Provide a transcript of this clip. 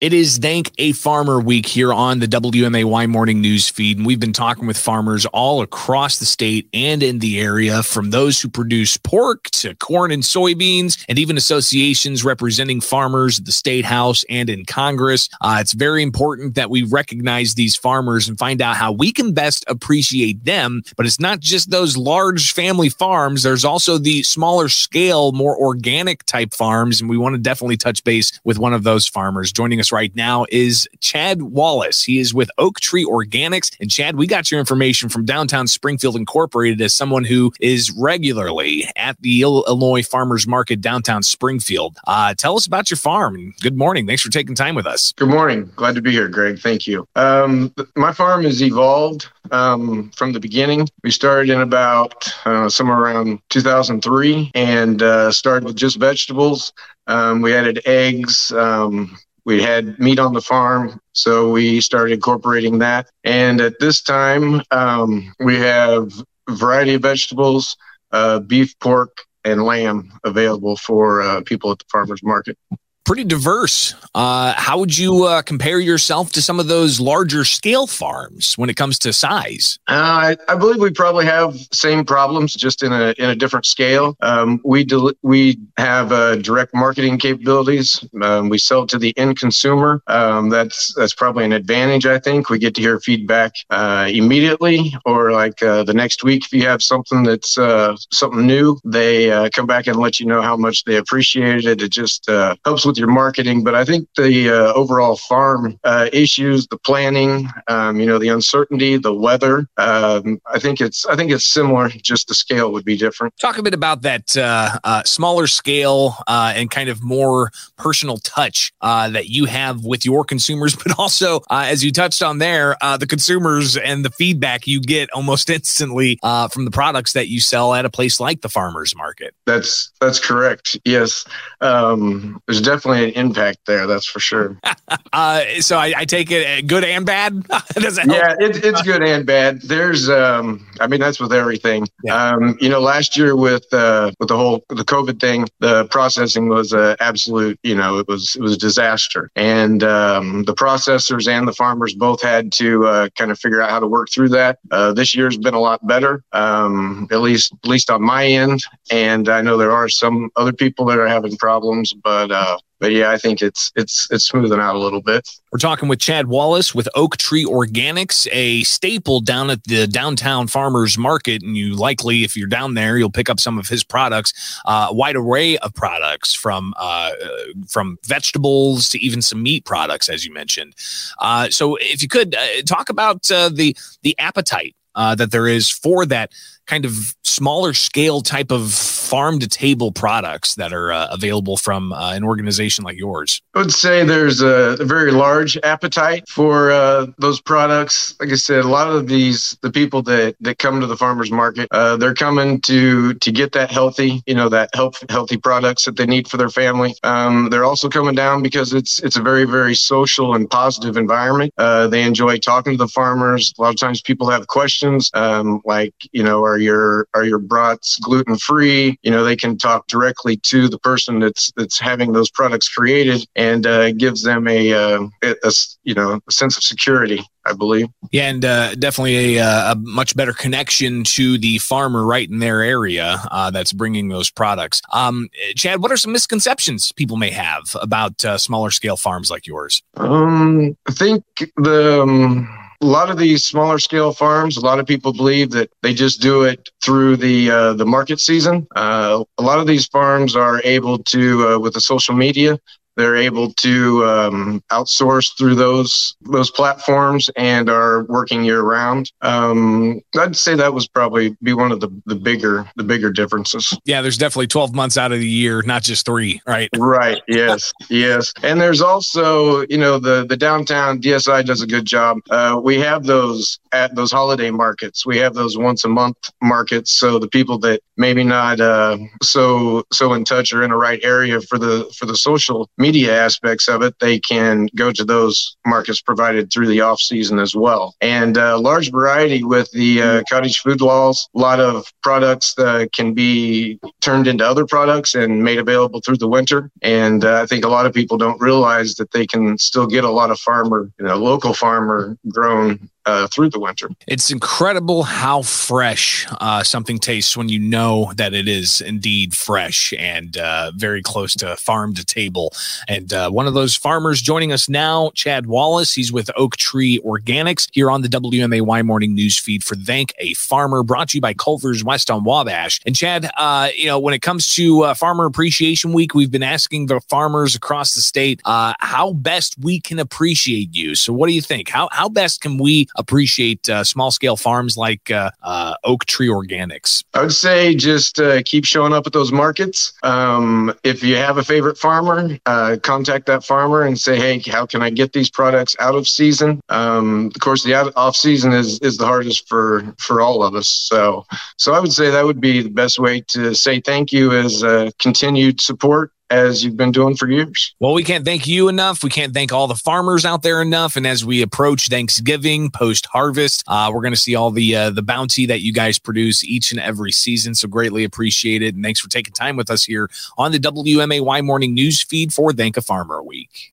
It is Thank a Farmer Week here on the WMAY Morning News Feed. And we've been talking with farmers all across the state and in the area, from those who produce pork to corn and soybeans, and even associations representing farmers at the State House and in Congress. Uh, it's very important that we recognize these farmers and find out how we can best appreciate them. But it's not just those large family farms, there's also the smaller scale, more organic type farms. And we want to definitely touch base with one of those farmers. Joining us us right now is Chad Wallace. He is with Oak Tree Organics. And Chad, we got your information from Downtown Springfield Incorporated as someone who is regularly at the Illinois Farmers Market downtown Springfield. Uh, tell us about your farm. Good morning. Thanks for taking time with us. Good morning. Glad to be here, Greg. Thank you. Um, my farm has evolved um, from the beginning. We started in about uh, somewhere around 2003 and uh, started with just vegetables. Um, we added eggs, um, we had meat on the farm, so we started incorporating that. And at this time, um, we have a variety of vegetables, uh, beef, pork, and lamb available for uh, people at the farmers market pretty diverse. Uh, how would you uh, compare yourself to some of those larger scale farms when it comes to size? Uh, I, I, believe we probably have same problems, just in a in a different scale. Um, we del- we have uh, direct marketing capabilities. Um, we sell to the end consumer. Um, that's that's probably an advantage. I think we get to hear feedback uh, immediately, or like uh, the next week if you have something that's something new, they come back and let you know how much they appreciated it. It just helps with your marketing, but I think the uh, overall farm uh, issues, the planning, um, you know, the uncertainty, the weather. Um, I think it's I think it's similar. Just the scale would be different. Talk a bit about that uh, uh smaller scale uh, and kind of more personal touch uh, that you have with your consumers, but also as you touched on there, the consumers and the feedback you get almost instantly from the products that you sell at a place like the farmers market. That's that's correct. Yes, um, there's definitely definitely an impact there. That's for sure. uh, so I, I, take it uh, good and bad. yeah, it, it's good and bad. There's, um, I mean, that's with everything. Yeah. Um, you know, last year with uh, with the whole the COVID thing, the processing was a absolute. You know, it was it was a disaster, and um, the processors and the farmers both had to uh, kind of figure out how to work through that. Uh, this year's been a lot better, um, at least at least on my end, and I know there are some other people that are having problems, but uh, but yeah, I think it's it's it's smoothing out a little bit. We're talking with Chad Wallace with Oak Tree Organics, a staple down at the downtown farmers market, and you likely, if you're down there, you'll pick up some of his products. Uh, wide array of products from uh, from vegetables to even some meat products, as you mentioned. Uh, so, if you could uh, talk about uh, the the appetite uh, that there is for that kind of smaller scale type of farm to table products that are uh, available from uh, an organization like yours? I would say there's a, a very large appetite for uh, those products. Like I said, a lot of these the people that that come to the farmers market, uh, they're coming to to get that healthy, you know, that health healthy products that they need for their family. Um, they're also coming down because it's it's a very very social and positive environment. Uh, they enjoy talking to the farmers. A lot of times people have questions um, like, you know, are your are your brats gluten free? You know, they can talk directly to the person that's that's having those products created, and uh, gives them a, uh, a, a you know a sense of security. I believe. Yeah, and uh, definitely a, uh, a, much better connection to the farmer right in their area uh, that's bringing those products. Um, Chad, what are some misconceptions people may have about uh, smaller scale farms like yours? Um, I think the um, a lot of these smaller scale farms, a lot of people believe that they just do it through the uh, the market season. Uh, a lot of these farms are able to, uh, with the social media, they're able to um, outsource through those those platforms and are working year round. Um, I'd say that was probably be one of the, the bigger the bigger differences. Yeah, there's definitely 12 months out of the year, not just three, right? Right. Yes. yes. And there's also you know the the downtown DSI does a good job. Uh, we have those at those holiday markets. We have those once a month markets. So the people that maybe not uh, so so in touch or in the right area for the for the social media media aspects of it, they can go to those markets provided through the off season as well. And a uh, large variety with the uh, cottage food laws. A lot of products that can be turned into other products and made available through the winter. And uh, I think a lot of people don't realize that they can still get a lot of farmer, you know, local farmer grown uh, through the winter. It's incredible how fresh uh, something tastes when you know that it is indeed fresh and uh, very close to farm to table. And uh, one of those farmers joining us now, Chad Wallace. He's with Oak Tree Organics here on the WMAY morning news feed for Thank a Farmer, brought to you by Culver's West on Wabash. And Chad, uh, you know, when it comes to uh, Farmer Appreciation Week, we've been asking the farmers across the state how best we can appreciate you. So, what do you think? How how best can we appreciate uh, small scale farms like uh, uh, Oak Tree Organics? I would say just uh, keep showing up at those markets. Um, if you have a favorite farmer, contact that farmer and say, "Hey, how can I get these products out of season?" Um, of course, the out- off season is is the hardest for for all of us. So, so I would say that would be the best way to say thank you is continued support as you've been doing for years. Well, we can't thank you enough. We can't thank all the farmers out there enough. And as we approach Thanksgiving post harvest, uh, we're going to see all the uh, the bounty that you guys produce each and every season. So greatly appreciate it. And thanks for taking time with us here on the WMAY morning news feed for Thank a Farmer Week.